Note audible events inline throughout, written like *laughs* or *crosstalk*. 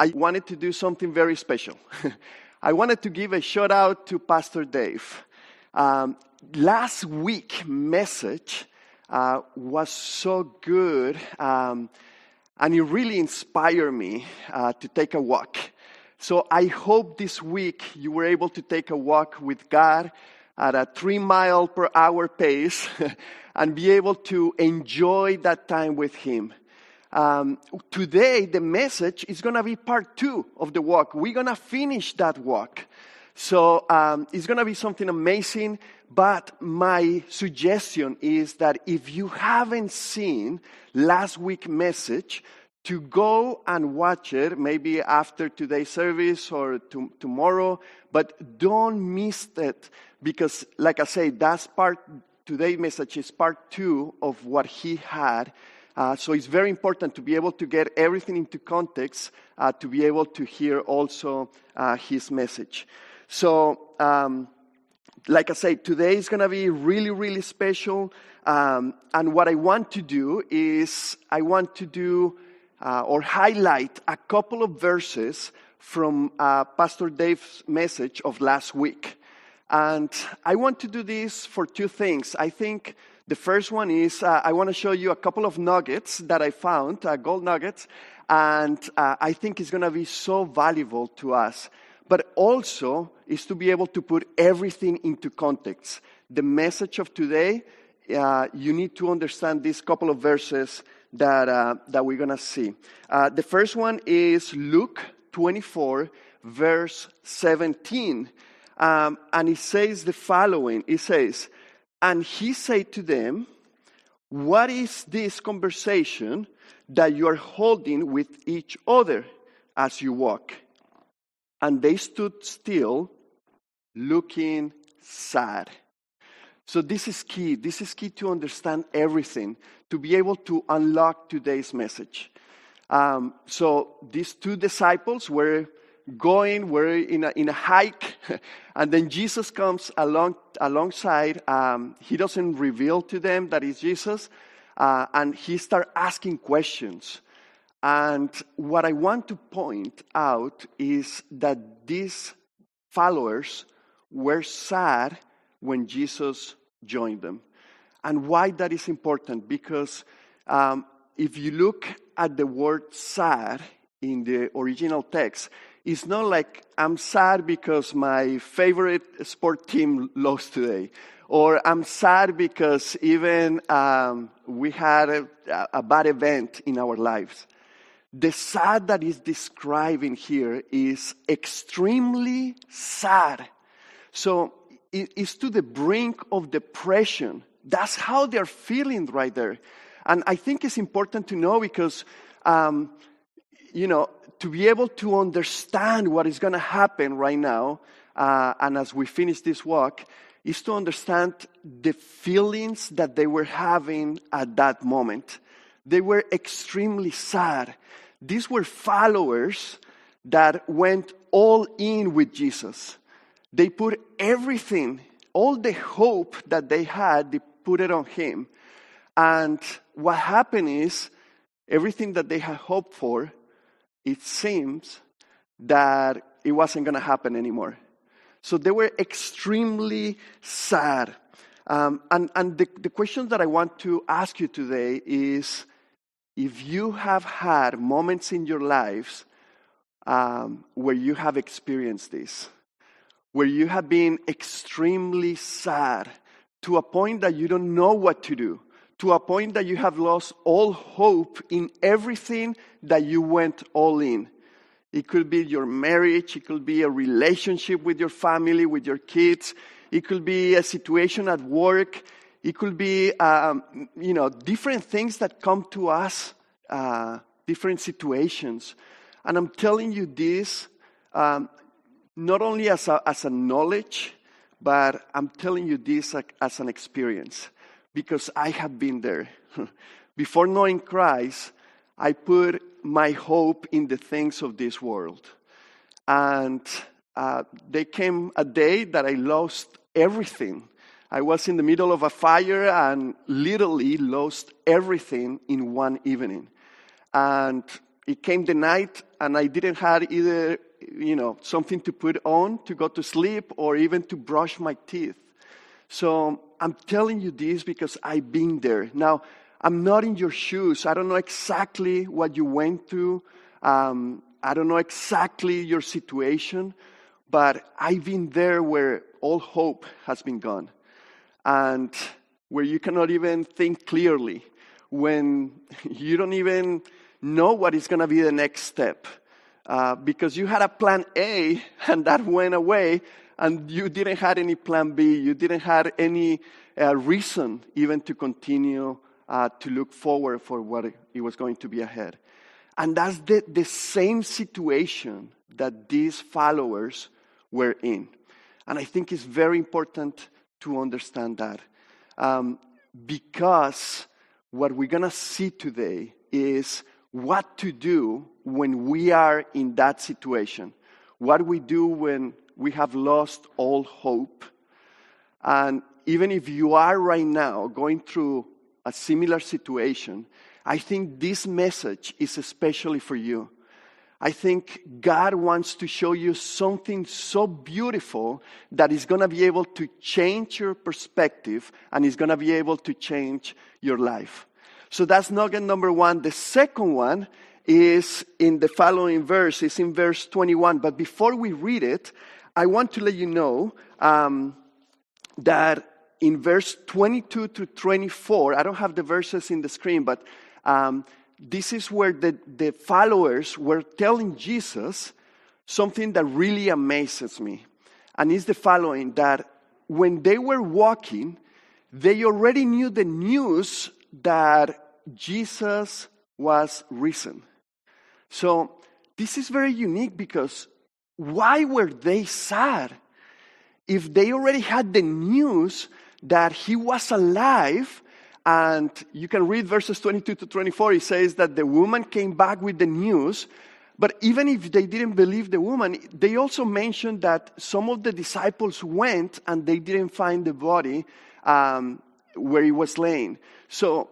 I wanted to do something very special. *laughs* I wanted to give a shout out to Pastor Dave. Um, last week message uh, was so good, um, and it really inspired me uh, to take a walk. So I hope this week you were able to take a walk with God at a three mile per hour pace *laughs* and be able to enjoy that time with Him. Um, today, the message is going to be part two of the walk. We're going to finish that walk. So um, it's going to be something amazing. But my suggestion is that if you haven't seen last week's message, to go and watch it, maybe after today's service or to, tomorrow, but don't miss it because, like I say, that's part, today's message is part two of what he had. Uh, so it's very important to be able to get everything into context, uh, to be able to hear also uh, his message. So, um, like I said, today is going to be really, really special. Um, and what I want to do is I want to do uh, or highlight a couple of verses from uh, Pastor Dave's message of last week. And I want to do this for two things. I think the first one is uh, I want to show you a couple of nuggets that I found, uh, gold nuggets, and uh, I think it's going to be so valuable to us. But also is to be able to put everything into context. The message of today, uh, you need to understand these couple of verses that, uh, that we're going to see. Uh, the first one is Luke 24, verse 17. Um, and it says the following It says, And he said to them, What is this conversation that you are holding with each other as you walk? And they stood still, looking sad. So, this is key. This is key to understand everything, to be able to unlock today's message. Um, so, these two disciples were going, were in a, in a hike, *laughs* and then Jesus comes along, alongside. Um, he doesn't reveal to them that it's Jesus, uh, and he starts asking questions. And what I want to point out is that these followers were sad when Jesus joined them. And why that is important? Because um, if you look at the word sad in the original text, it's not like I'm sad because my favorite sport team lost today, or I'm sad because even um, we had a, a bad event in our lives. The sad that is describing here is extremely sad. So it is to the brink of depression. That's how they're feeling right there. And I think it's important to know because, um, you know, to be able to understand what is going to happen right now, uh, and as we finish this walk, is to understand the feelings that they were having at that moment. They were extremely sad. These were followers that went all in with Jesus. They put everything, all the hope that they had, they put it on Him. And what happened is, everything that they had hoped for, it seems that it wasn't going to happen anymore. So they were extremely sad. Um, and and the, the question that I want to ask you today is if you have had moments in your lives um, where you have experienced this, where you have been extremely sad to a point that you don't know what to do, to a point that you have lost all hope in everything that you went all in. It could be your marriage, it could be a relationship with your family, with your kids, it could be a situation at work, it could be, um, you know, different things that come to us, uh, different situations. And I'm telling you this um, not only as a, as a knowledge, but I'm telling you this as an experience because I have been there. *laughs* Before knowing Christ, I put my hope in the things of this world. And uh, there came a day that I lost everything. I was in the middle of a fire and literally lost everything in one evening. And it came the night and I didn't have either, you know, something to put on to go to sleep or even to brush my teeth. So I'm telling you this because I've been there. Now, I'm not in your shoes. I don't know exactly what you went through. Um, I don't know exactly your situation, but I've been there where all hope has been gone and where you cannot even think clearly, when *laughs* you don't even know what is going to be the next step. Uh, because you had a plan A *laughs* and that went away, and you didn't have any plan B. You didn't have any uh, reason even to continue uh, to look forward for what it was going to be ahead. And that's the, the same situation that these followers were in. And I think it's very important to understand that. Um, because what we're going to see today is what to do when we are in that situation. What we do when we have lost all hope. And even if you are right now going through a similar situation, I think this message is especially for you. I think God wants to show you something so beautiful that is going to be able to change your perspective and is going to be able to change your life. So that's nugget number one. The second one is in the following verse, it's in verse 21. But before we read it, I want to let you know um, that in verse 22 to 24, I don't have the verses in the screen, but um, this is where the, the followers were telling Jesus something that really amazes me. And it's the following that when they were walking, they already knew the news that Jesus was risen. So this is very unique because why were they sad? If they already had the news that he was alive and you can read verses 22 to 24. It says that the woman came back with the news. But even if they didn't believe the woman, they also mentioned that some of the disciples went and they didn't find the body um, where he was laying. So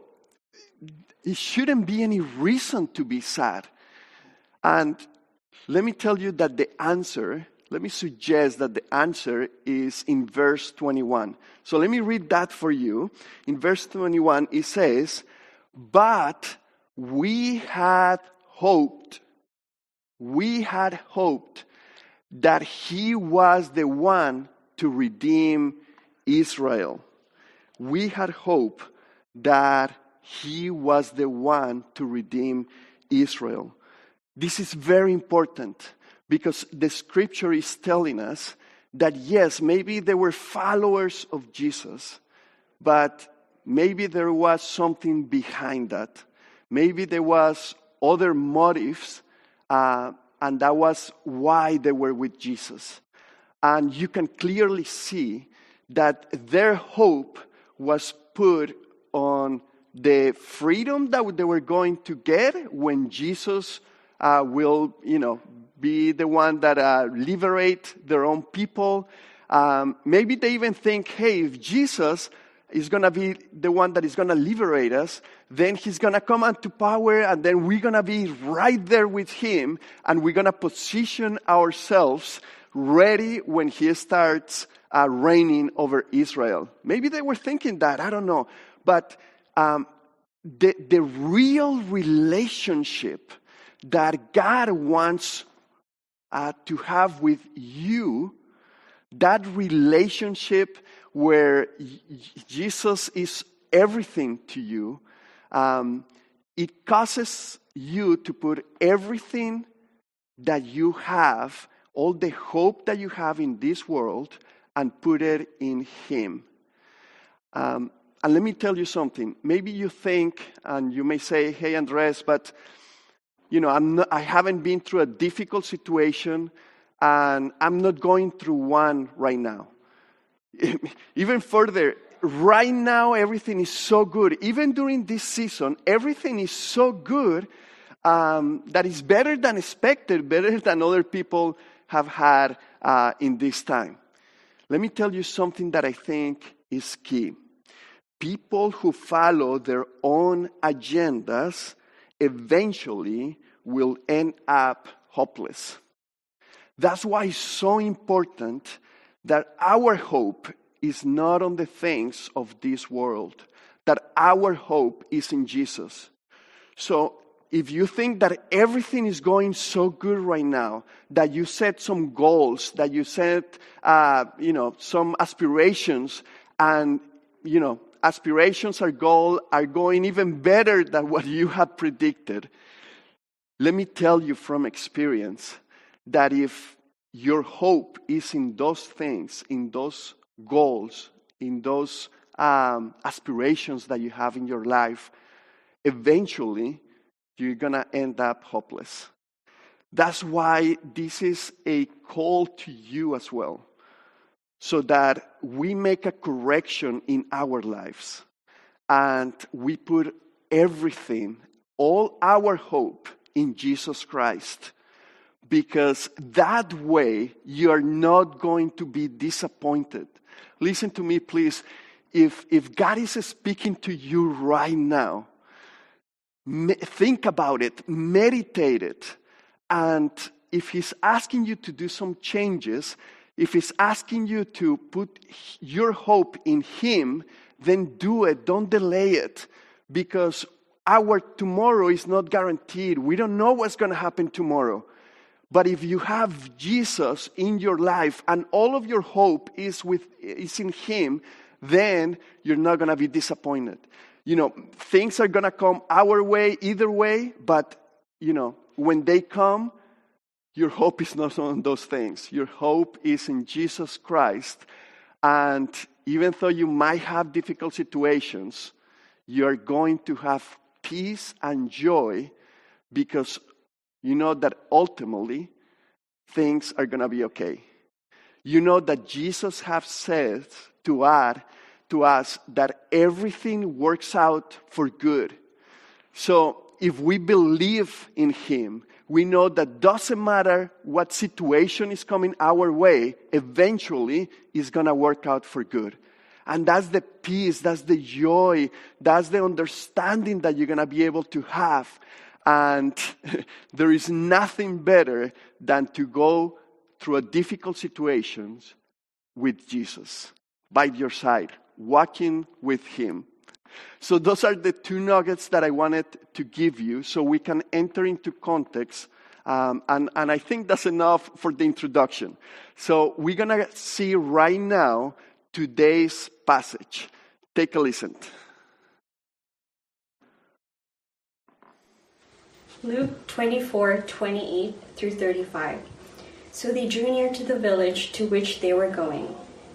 it shouldn't be any reason to be sad. And let me tell you that the answer let me suggest that the answer is in verse 21. So let me read that for you. In verse 21, it says, But we had hoped, we had hoped that he was the one to redeem Israel. We had hope that he was the one to redeem Israel. This is very important because the scripture is telling us that yes, maybe they were followers of Jesus, but maybe there was something behind that. Maybe there was other motives, uh, and that was why they were with Jesus. And you can clearly see that their hope was put on the freedom that they were going to get when Jesus uh, will, you know, be the one that uh, liberate their own people. Um, maybe they even think, hey, if Jesus is going to be the one that is going to liberate us, then he's going to come into power and then we're going to be right there with him and we're going to position ourselves ready when he starts uh, reigning over Israel. Maybe they were thinking that, I don't know. But um, the, the real relationship that God wants uh, to have with you that relationship where Jesus is everything to you, um, it causes you to put everything that you have, all the hope that you have in this world, and put it in Him. Um, and let me tell you something. Maybe you think, and you may say, hey, Andres, but you know, I'm not, I haven't been through a difficult situation and I'm not going through one right now. *laughs* Even further, right now everything is so good. Even during this season, everything is so good um, that is better than expected, better *laughs* than other people have had uh, in this time. Let me tell you something that I think is key. People who follow their own agendas eventually will end up hopeless. That's why it's so important that our hope is not on the things of this world, that our hope is in Jesus. So if you think that everything is going so good right now, that you set some goals, that you set, uh, you know, some aspirations, and, you know, aspirations or goals are going even better than what you had predicted, let me tell you from experience that if your hope is in those things, in those goals, in those um, aspirations that you have in your life, eventually you're going to end up hopeless. That's why this is a call to you as well, so that we make a correction in our lives and we put everything, all our hope in Jesus Christ. Because that way you are not going to be disappointed. Listen to me, please. If, if God is speaking to you right now, think about it, meditate it, and if He's asking you to do some changes, if He's asking you to put your hope in Him, then do it. Don't delay it because our tomorrow is not guaranteed. We don't know what's going to happen tomorrow. But if you have Jesus in your life and all of your hope is, with, is in Him, then you're not going to be disappointed you know, things are going to come our way either way, but, you know, when they come, your hope is not on those things. Your hope is in Jesus Christ. And even though you might have difficult situations, you're going to have peace and joy because you know that ultimately things are going to be okay. You know that Jesus has said to add to us that everything works out for good. So if we believe in Him, we know that doesn't matter what situation is coming our way, eventually it's going to work out for good. And that's the peace, that's the joy, that's the understanding that you're going to be able to have. And *laughs* there is nothing better than to go through a difficult situations with Jesus by your side walking with Him. So, those are the two nuggets that I wanted to give you so we can enter into context. Um, and, and I think that's enough for the introduction. So, we're going to see right now today's passage. Take a listen. Luke 24 28 through 35. So they drew near to the village to which they were going.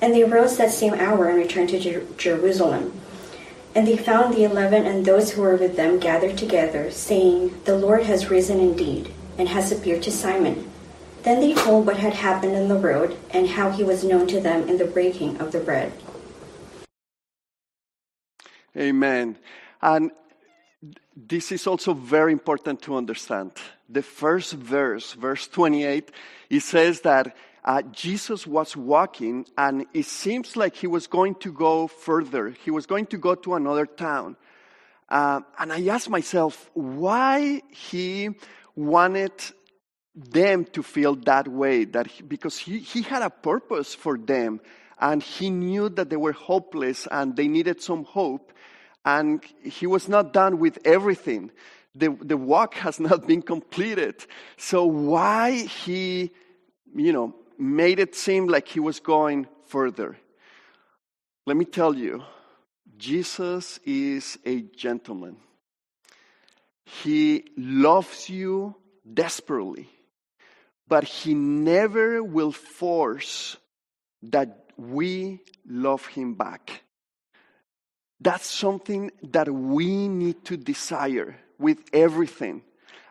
And they rose that same hour and returned to Jer- Jerusalem. And they found the eleven and those who were with them gathered together, saying, The Lord has risen indeed, and has appeared to Simon. Then they told what had happened on the road, and how he was known to them in the breaking of the bread. Amen. And this is also very important to understand. The first verse, verse 28, it says that uh, Jesus was walking, and it seems like he was going to go further. He was going to go to another town. Uh, and I asked myself why he wanted them to feel that way, that he, because he, he had a purpose for them, and he knew that they were hopeless and they needed some hope, and he was not done with everything. The, the walk has *laughs* not been completed. So why he, you know, made it seem like he was going further. Let me tell you, Jesus is a gentleman. He loves you desperately, but he never will force that we love him back. That's something that we need to desire with everything.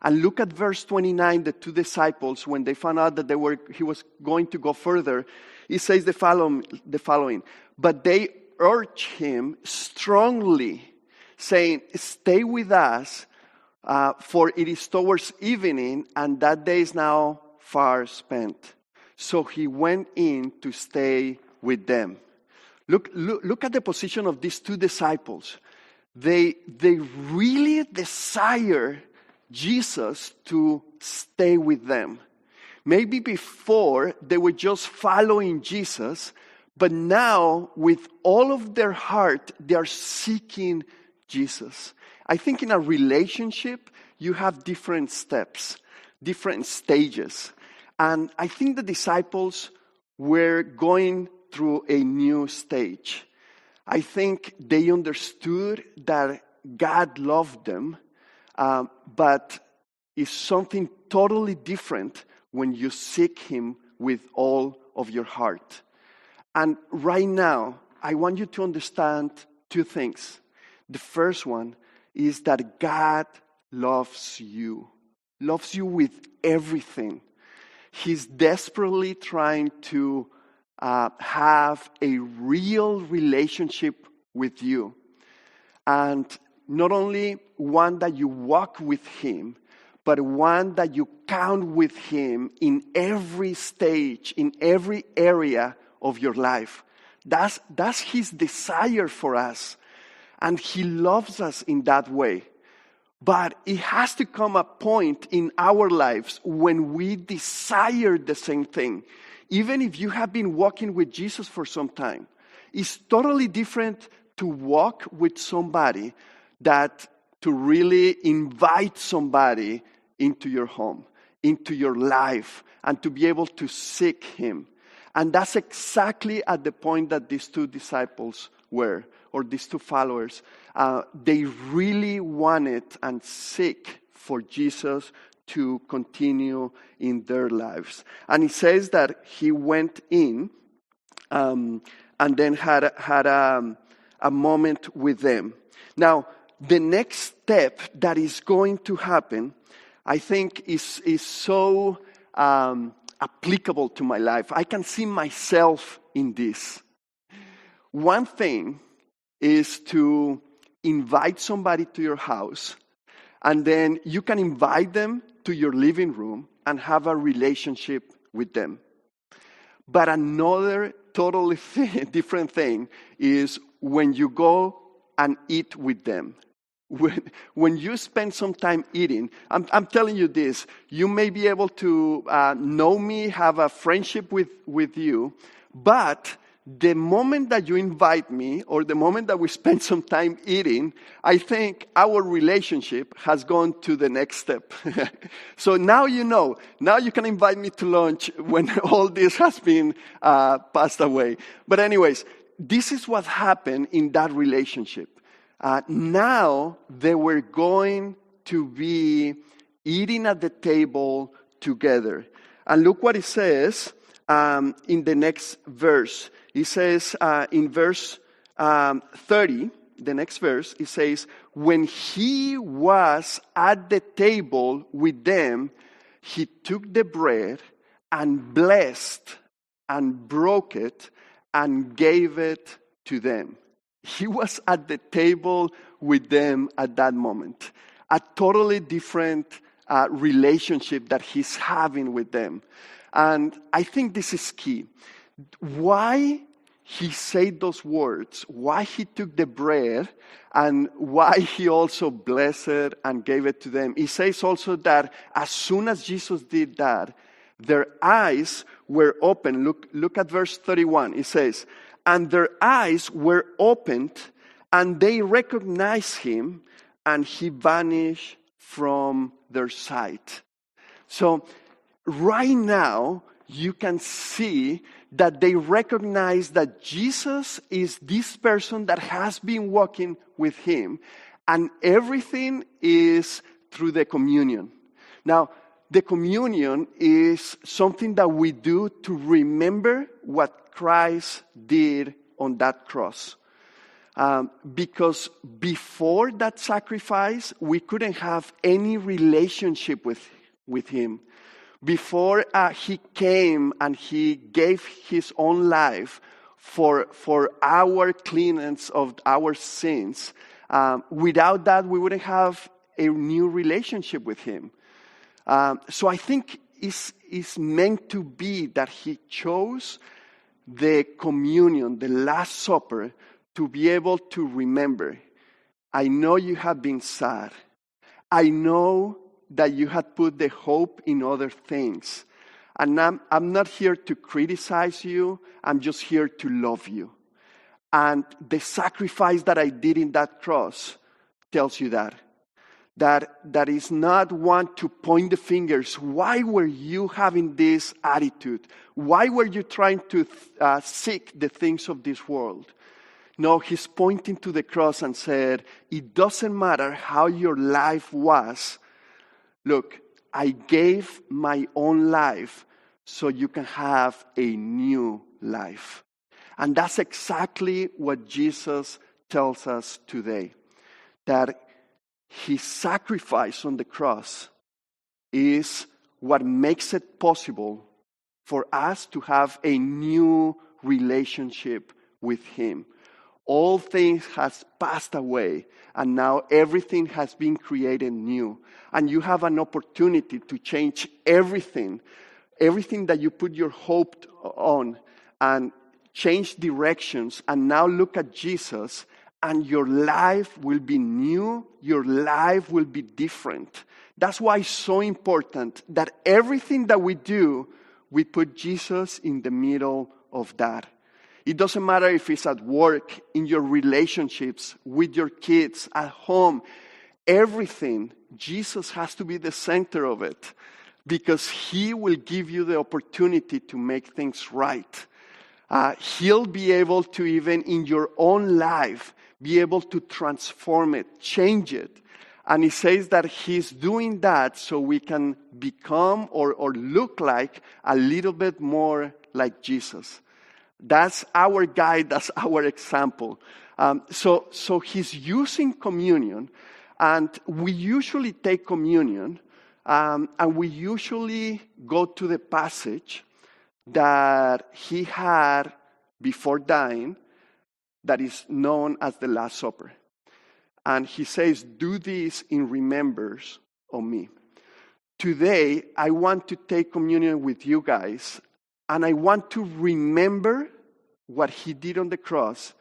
And look at verse 29, the two disciples, when they found out that they were, he was going to go further, he says the following, the following But they urged him strongly, saying, Stay with us, uh, for it is towards evening, and that day is now far spent. So he went in to stay with them. Look, look, look at the position of these two disciples. They, they really desire Jesus to stay with them. Maybe before they were just following Jesus, but now with all of their heart, they are seeking Jesus. I think in a relationship, you have different steps, different stages. And I think the disciples were going through a new stage. I think they understood that God loved them, um, but it's something totally different when you seek Him with all of your heart. And right now, I want you to understand two things. The first one is that God loves you, loves you with everything. He's desperately trying to uh, have a real relationship with you. And not only one that you walk with Him, but one that you count with Him in every stage, in every area of your life. That's, that's His desire for us. And He loves us in that way. But it has to come a point in our lives when we desire the same thing even if you have been walking with Jesus for some time, it's totally different to walk with somebody that to really invite somebody into your home, into your life, and to be able to seek Him. And that's exactly at the point that these two disciples were, or these two followers. Uh, they really wanted and seek for Jesus to continue in their lives. And he says that he went in um, and then had, had a, a moment with them. Now, the next step that is going to happen, I think, is, is so um, applicable to my life. I can see myself in this. One thing is to invite somebody to your house, and then you can invite them to your living room and have a relationship with them. But another totally *laughs* different thing is when you go and eat with them. When, when you spend some time eating, I'm, I'm telling you this, you may be able to uh, know me, have a friendship with, with you, but the moment that you invite me or the moment that we *laughs* spend some time eating, I think our relationship has gone to the next step. *laughs* so now you know. Now you can invite me to lunch *laughs* when all this has been uh, passed away. But, anyways, this is what happened in that relationship. Uh, now they were going to be eating at the table together. And look what it says um, in the next verse. It says uh, in verse um, 30, the next verse, it says, When he was at the table with them, he took the bread and blessed and broke it and gave it to them. He was at the table with them at that moment. A totally different uh, relationship that he's having with them. And I think this is key why he said those words, why he took the bread, and why he also blessed it and gave it to them. He says also that as soon as Jesus did that, their eyes were open. Look, look at verse 31. It says, And their eyes were opened, and they recognized him, and he vanished from their sight. So, right now, you can see that they recognize that Jesus is this person that has been walking with him, and everything is through the communion. Now, the communion is something that we do to remember what Christ did on that cross. Um, because before that sacrifice, we couldn't have any relationship with, with Him. Before uh, He came and He gave His own life for, for our cleanance of our sins, um, without that, we wouldn't have a new relationship with Him. Um, so I think it's, it's meant to be that He chose the communion, the Last Supper, to be able to remember. I know you have been sad. I know that you had put the hope in other things. And I'm, I'm not here to criticize you, I'm just here to love you. And the sacrifice that I did in that cross tells you that. That, that is not one to point the fingers. Why were you having this attitude? Why were you trying to uh, seek the things of this world? No, he's pointing to the cross and said, It doesn't matter how your life was. Look, I gave my own life so you can have a new life. And that's exactly what Jesus tells us today that his sacrifice on the cross is what makes it possible for us to have a new relationship with him. All things has passed away and now everything has been created new. And you have an opportunity to change everything everything that you put your hope on and change directions. And now look at Jesus and your life will be new your life will be different. That's why it's so important that everything that we do we put Jesus in the middle of that. It doesn't matter if it's at work, in your relationships, with your kids, at home, everything, Jesus has to be the center of it because He will give you the opportunity to make things right. Uh, he'll be able to, even in your own life, be able to transform it, change it. And he says that he's doing that so we can become or, or look like a little bit more like Jesus. That's our guide, *laughs* that's our example. Um, so, so he's using communion, and we usually take communion, um, and we usually go to the passage that he had before dying, that is known as the Last Supper. And he says, Do this in remembrance of me. Today, I want to take communion with you guys and I want to remember what he did on the cross,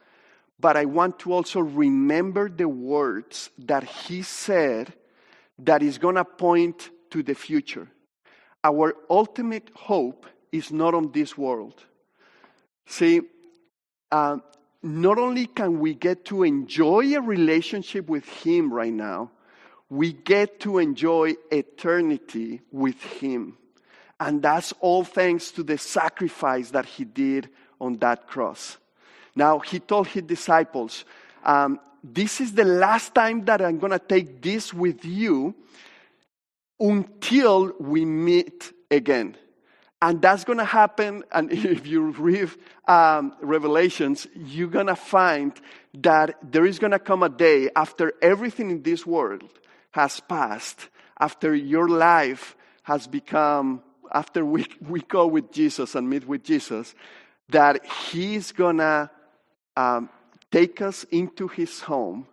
but I want to also remember the words that he said that is going to point to the future. Our ultimate hope is not on this world. See, uh, not only can we get to enjoy a relationship with Him right now, we get to enjoy eternity with Him. And that's all thanks to the sacrifice that he did on that cross. Now, he told his disciples, um, This is the last time that I'm going to take this with you until we meet again. And that's going to happen. And *laughs* if you read um, Revelations, you're going to find that there is going to come a day after everything in this world has passed, after your life has become after we, *laughs* we go with Jesus and meet with Jesus, that He's gonna um, take us into His home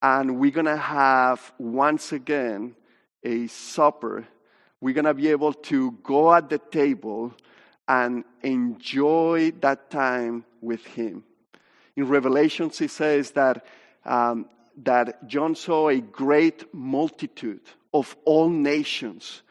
and we're gonna have once again a supper. We're gonna be able to go at the table and enjoy that time with Him. In Revelations, He says that. Um, that John saw a great multitude of all nations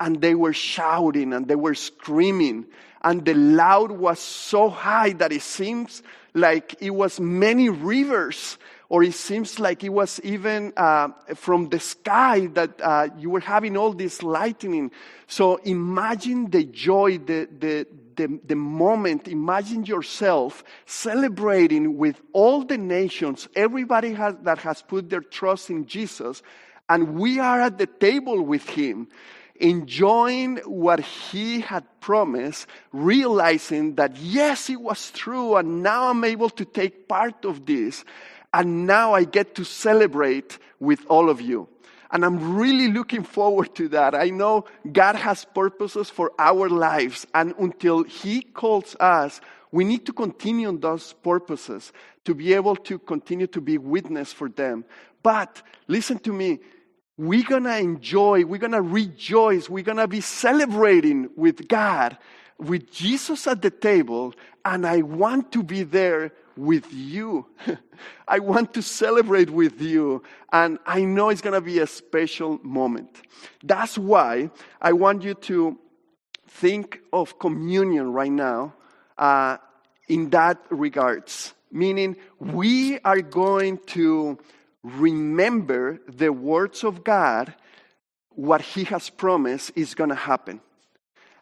and they were shouting and they were screaming and the loud was so high that it seems like it was many rivers or it seems like it was even uh, from the sky that uh, you were having all this lightning so imagine the joy the, the, the, the moment imagine yourself celebrating with all the nations everybody has, that has put their trust in jesus and we are at the table with him enjoying what he had promised, realizing that yes, it was true, and now I'm able to take part of this. And now I get to celebrate with all of you. And I'm really looking forward to that. I know God has purposes for our lives. And until He calls us, we need to continue on those purposes to be able to continue to be witness for them. But listen to me. We're gonna enjoy, we're gonna rejoice, we're gonna be celebrating with God, with Jesus at the table, and I want to be there with you. *laughs* I want to celebrate with you. And I know it's going to be a special moment. That's why I want you to think of communion right now uh, in that regards. Meaning, we are going to remember the words of God, what He has promised is going to happen.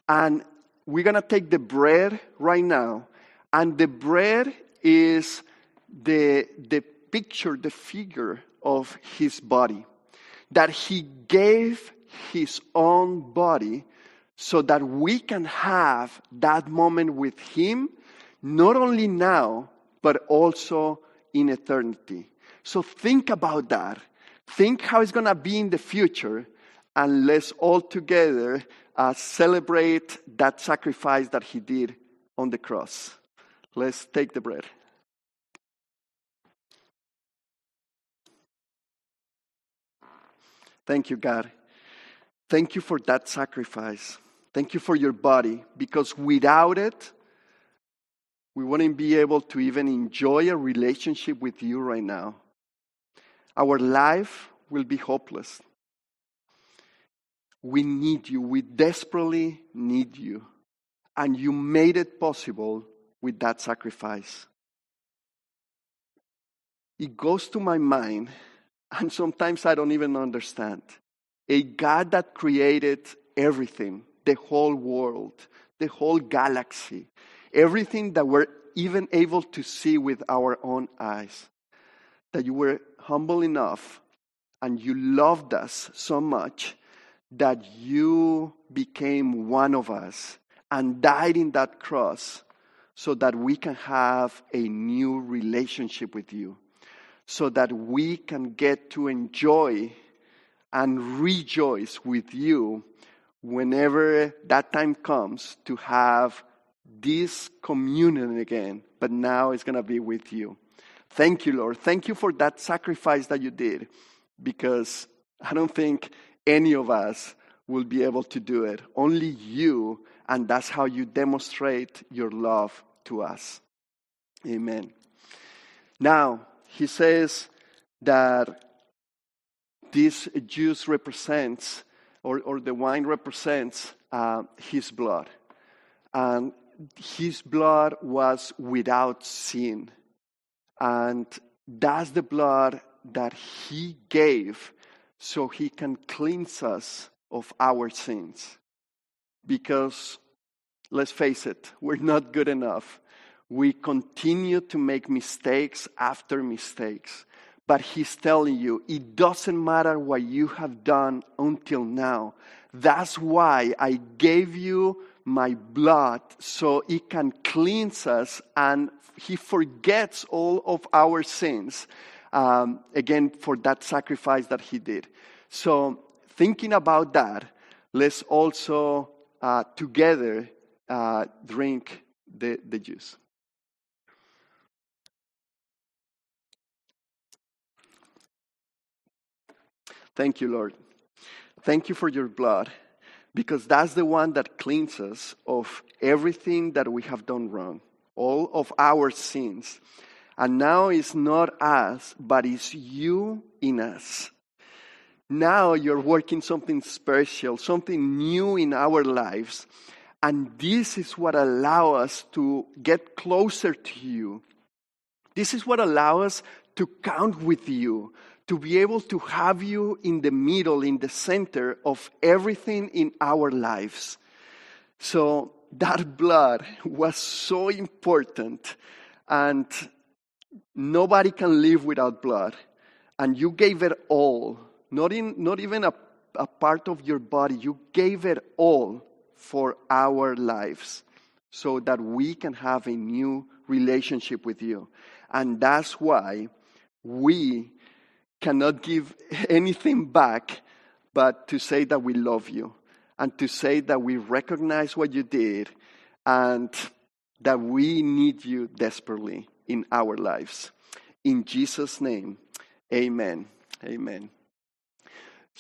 And we're going to take the bread right now. And the bread is the, the picture, the figure of his body. That he gave his own body so that we can have that moment with him, not only now, but also in eternity. So think about that. Think how it's going to be in the future, and let's all together uh, celebrate that sacrifice that he did on the cross. Let's take the bread. Thank you, God. Thank you for that sacrifice. Thank you for your body, because without it, we wouldn't be able to even enjoy a relationship with you right now. Our life will be hopeless. We need you. We desperately need you. And you made it possible with that sacrifice. It goes to my mind, and sometimes I don't even understand. A God that created everything, the whole world, the whole galaxy, everything that we're even able to see with our own eyes, that you were humble enough and you loved us so much that you became one of us and died in that cross so that we can have a new relationship with you, so that we can get to enjoy and rejoice with you whenever that time comes to have this communion again, but now it's going to be with you. Thank you, Lord. Thank you for that sacrifice that you did because I don't think any of us will be able to do it. Only you, and that's how you demonstrate your love to us. Amen. Now, he says that this juice represents, or, or the wine represents, uh, his blood. And his blood was without sin. And that's the blood that he gave so he can cleanse us of our sins. Because let's face it, *laughs* we're not good enough. We continue to make mistakes after mistakes. But he's telling you, it doesn't matter what you have done until now. That's why I gave you my blood so it can cleanse us and he forgets all of our sins. Um, again, for that sacrifice that he did. So, thinking about that, let's also uh, together uh, drink the, the juice. Thank you, Lord. Thank you for your blood because that's the one that cleanses of everything that we have done wrong, all of our sins. And now it's not us, but it's you in us. Now you're working something special, something new in our lives. And this is what allows us to get closer to you. This is what allows us to count with you, to be able to have you in the middle, in the center of everything in our lives. So that blood was so important, and nobody can live without blood. And you gave it all, not, in, not even a, a part of your body, you gave it all for our lives so that we can have a new relationship with you. And that's why we cannot give *laughs* anything back but to say that we love you and to say that we recognize what you did and that we need you desperately in our lives. In Jesus' name, amen. Amen.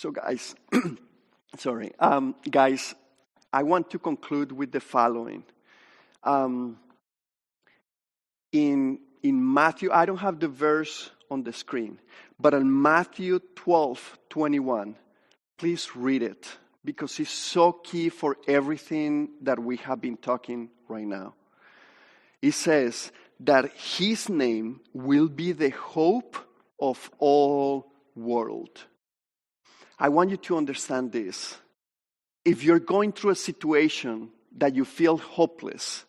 So, guys, *clears throat* sorry, um, guys, I want to conclude with the following. Um, in, in Matthew, I don't have the verse on the screen, but in Matthew 12 21, please read it because it's so key for everything that we have been talking right now. It says that his name will be the hope of all world. I want you to understand this. If you're going through a situation that you feel hopeless,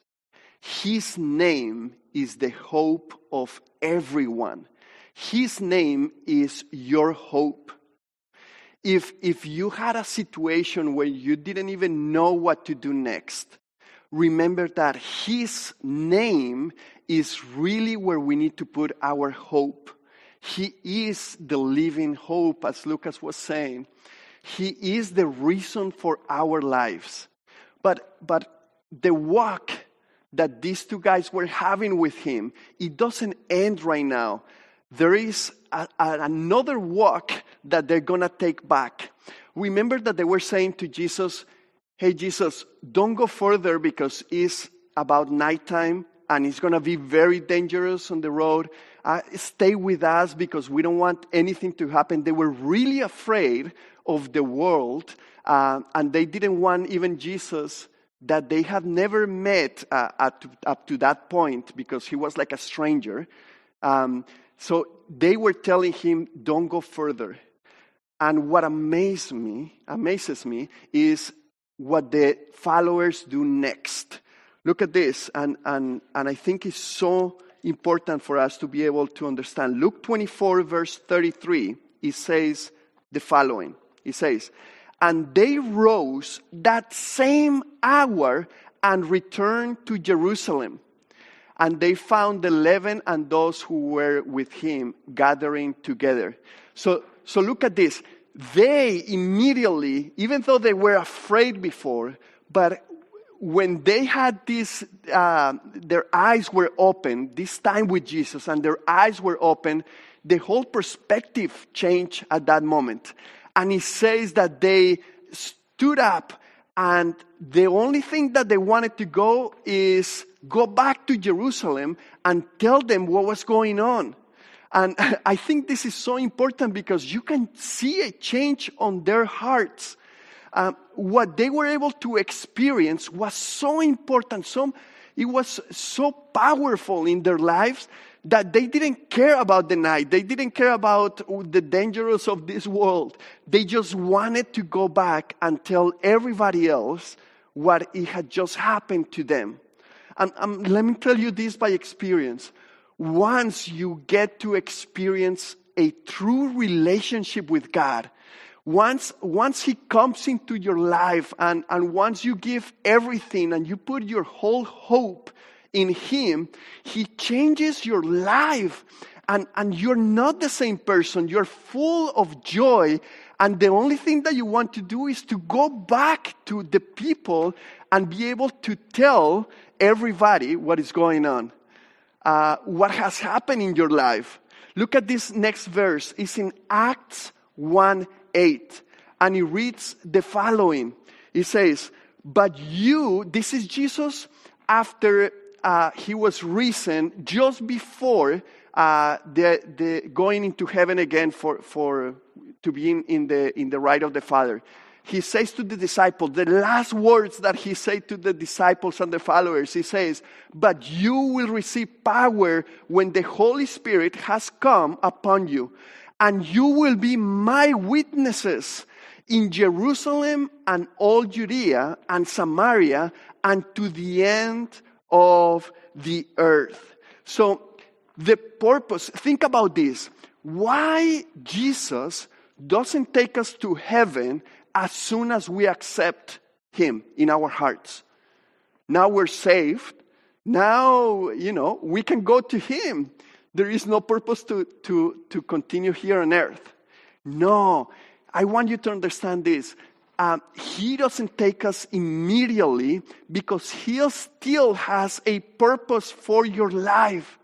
his name is the hope of everyone. His name is your hope. If, if you had a situation where you didn't even know what to do next, remember that His name is really where we need to put our hope. He is the living hope, as Lucas was saying. He is the reason for our lives. But, but the walk that these two guys were having with him, it doesn't end right now. There is a, a, another walk that they're going to take back. Remember that they were saying to Jesus, Hey, Jesus, don't go further because it's about nighttime and it's going to be very dangerous on the road. Uh, stay with us because we don't want anything to happen. They were really afraid of the world uh, and they didn't want even Jesus that they had never met uh, at, up to that point because he was like a stranger. Um, so they were telling him, don't go further. And what amazes me, amazes me is what the followers do next. Look at this, and, and, and I think it's so important for us to be able to understand. Luke 24, verse 33, it says the following. It says, And they rose that same hour and returned to Jerusalem and they found the eleven and those who were with him gathering together. So, so look at this. They immediately, even though they were afraid before, but when they had this, uh, their eyes were open, this time with Jesus, and their eyes were open, the whole perspective changed at that moment. And he says that they stood up, and the only thing that they wanted to go is go back to Jerusalem and tell them what was going on. And *laughs* I think this is so important because you can see a change on their hearts. Um, what they were able to experience was so important, so, it was so powerful in their lives that they didn't care about the night. They didn't care about the dangers of this world. They just wanted to go back and tell everybody else what it had just happened to them. And um, let me tell you this by experience. Once you get to experience a true relationship with God, once, once He comes into your life and, and once you give everything and you put your whole hope in Him, He changes your life. And, and you're not the same person. You're full of joy. And the only thing that you want to do is to go back to the people and be able to tell everybody what is going on, uh, what has happened in your life. Look at this next verse. It's in Acts 1 8. And he reads the following He says, But you, this is Jesus after uh, he was risen, just before uh, the, the going into heaven again for, for to be in, in, the, in the right of the Father he says to the disciples, the last words that he said to the disciples and the followers, he says, But you will receive power when the Holy Spirit has come upon you, and you will be my witnesses in Jerusalem and all Judea and Samaria and to the end of the earth. So, the purpose, think about this. Why Jesus doesn't take us to heaven as soon as we accept Him in our hearts. Now we're saved. Now, you know, we can go to Him. There is no purpose to, to, to continue here on earth. No, I want you to understand this. Um, he doesn't take us immediately because He still has a purpose for your life.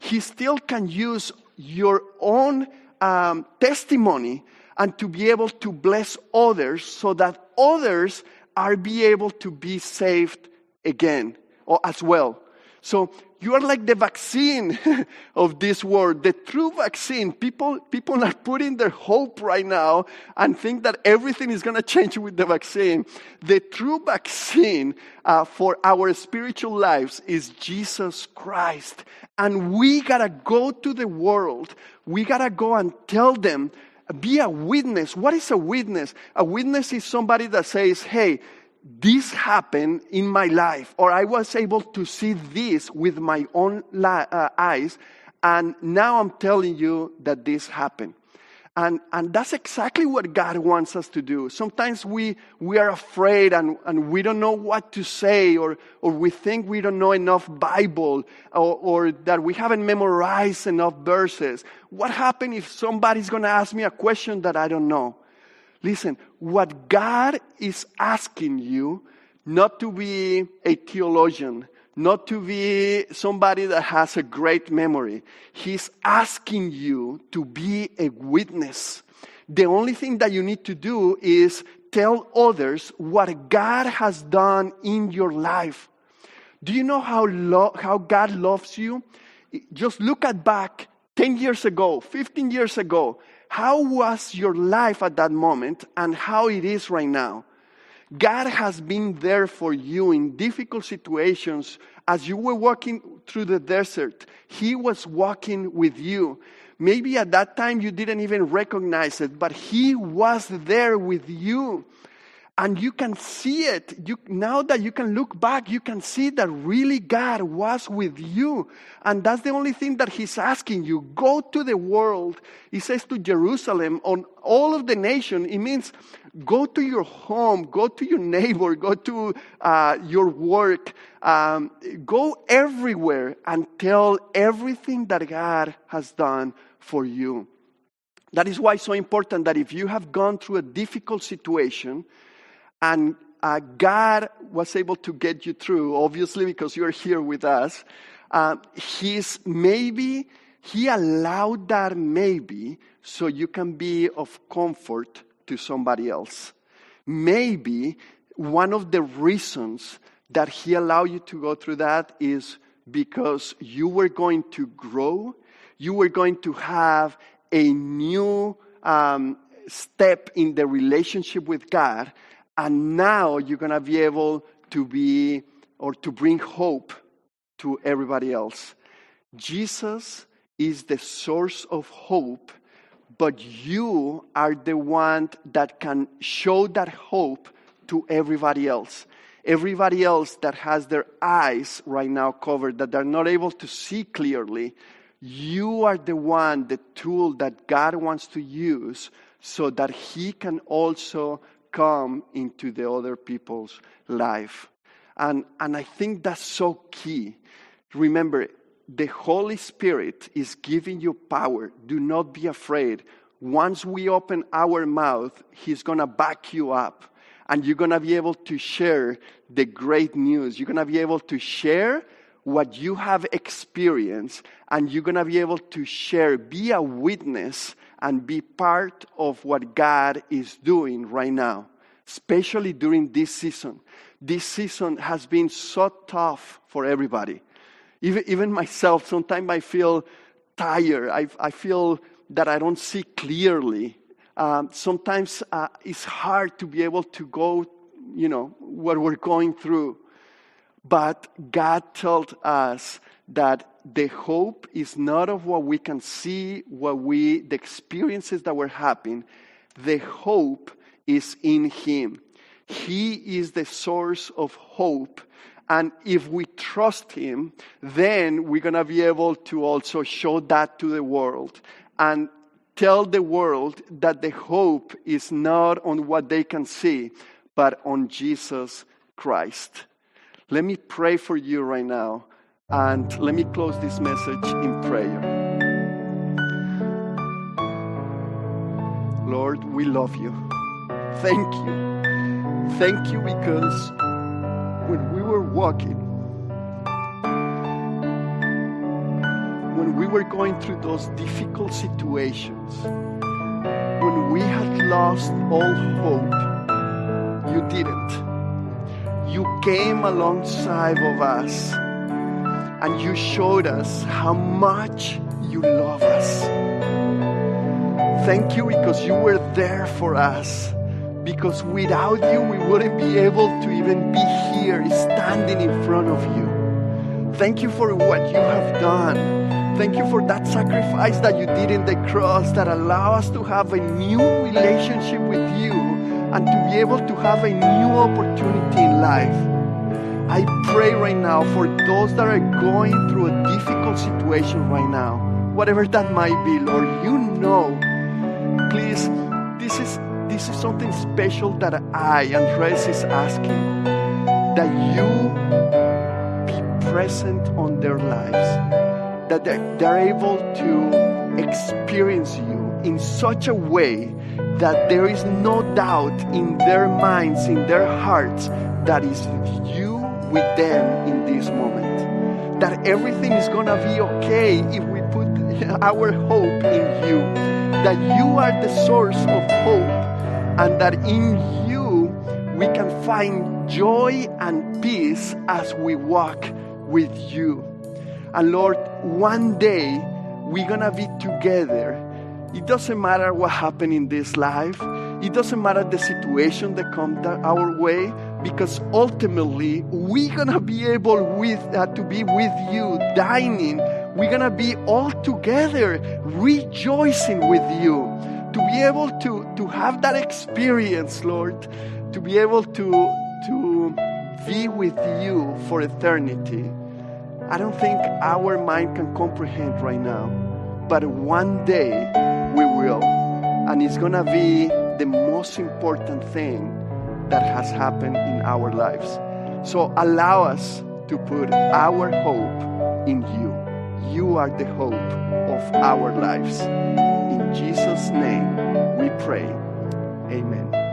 He still can use your own um, testimony and to be able to bless others so that others are be able to be saved again or as well. So you are like the vaccine *laughs* of this world, the true vaccine. People, people are putting their hope right now and think that everything is going to change with the vaccine. The true vaccine uh, for our spiritual lives is Jesus Christ. And we got to go to the world. We got to go and tell them, be a witness. What is a witness? A witness is somebody that says, hey, this happened in my life, or I was able to see this with my own li- uh, eyes, and now I'm telling you that this happened. And, and that's exactly what God wants us to do. Sometimes we, we are afraid and, and we don't know what to say, or, or we think we don't know enough Bible, or, or that we haven't memorized enough verses. What happens if somebody's going to ask me a question that I don't know? Listen, what God is asking you, not to be a theologian, not to be somebody that has a great memory. He's asking you to be a witness. The only thing that you need to do is tell others what God has done in your life. Do you know how, lo- how God loves you? Just look at back 10 years ago, 15 years ago. How was your life at that moment and how it is right now? God has been there for you in difficult situations. As you were walking through the desert, He was walking with you. Maybe at that time you didn't even recognize it, but He was there with you and you can see it. You, now that you can look back, you can see that really God was with you. And that's the only thing that He's asking you. Go to the world. He says to Jerusalem, on all of the nation, it means go to your home, go to your neighbor, go to uh, your work, um, go everywhere and tell everything that God has done for you. That is why it's so important that if you have gone through a difficult situation, and uh, God was able to get you through, obviously, because you're here with us. Uh, he's maybe, He allowed that maybe so you can be of comfort to somebody else. Maybe one of the reasons that He allowed you to go through that is because you were going to grow, you were going to have a new um, step in the relationship with God and now you're going to be able to be or to bring hope to everybody else. Jesus is the source of hope, but you are the one that can show that hope to everybody else. Everybody else that has their eyes right now covered, that they're not able to see clearly, you are the one, the tool that God wants to use so that He can also come into the other people's life. And, and I think that's so key. Remember, the Holy Spirit is giving you power. Do not be afraid. Once we open our mouth, He's going to back you up. And you're going to be able to share the great news. You're going to be able to share what you have experienced, and you're going to be able to share, be a witness and be part of what God is doing right now, especially during this season. This season has been so tough for everybody. Even, even myself, sometimes I feel tired. I, I feel that I don't see clearly. Um, sometimes uh, it's hard to be able to go, you know, what we're going through. But God told us that the hope is not of what we can see, what we, the experiences that we're having. The hope is in Him. He is the source of hope. And if we trust Him, then we're going to be able to also show that to the world and tell the world that the hope is not on what they can see, but on Jesus Christ. Let me pray for you right now. And let me close this message in prayer. Lord, we love you. Thank you. Thank you because when we were walking, when we were going through those difficult situations, when we had lost all hope, you didn't. You came alongside of us and you showed us how much you love us. Thank you because you were there for us. Because without you, we wouldn't be able to even be here standing in front of you. Thank you for what you have done. Thank you for that sacrifice that you did in the cross that allow us to have a new relationship with you and to be able to have a new opportunity in life. I pray right now for those that are going through a difficult situation right now, whatever that might be, Lord, you know. Please, this is this is something special that I, Andres, is asking. That you be present on their lives. That they're, they're able to experience you in such a way that there is no doubt in their minds, in their hearts, that is you with them in this moment. That everything is gonna be okay if we put our hope in you. That you are the source of hope, and that in you we can find joy and peace as we walk with you. And Lord, one day we're gonna be together. It doesn't matter what happened in this life. It doesn't matter the situation that comes our way because ultimately we're gonna be able with uh, to be with you dining. We're gonna be all together rejoicing with you. To be able to to have that experience lord. To be able to to be with you for eternity. I don't think our mind can comprehend right now but one day we will. And it's gonna be the most important thing that has happened in our lives. So allow us to put our hope in you. You are the hope of our lives. In Jesus' name we pray. Amen.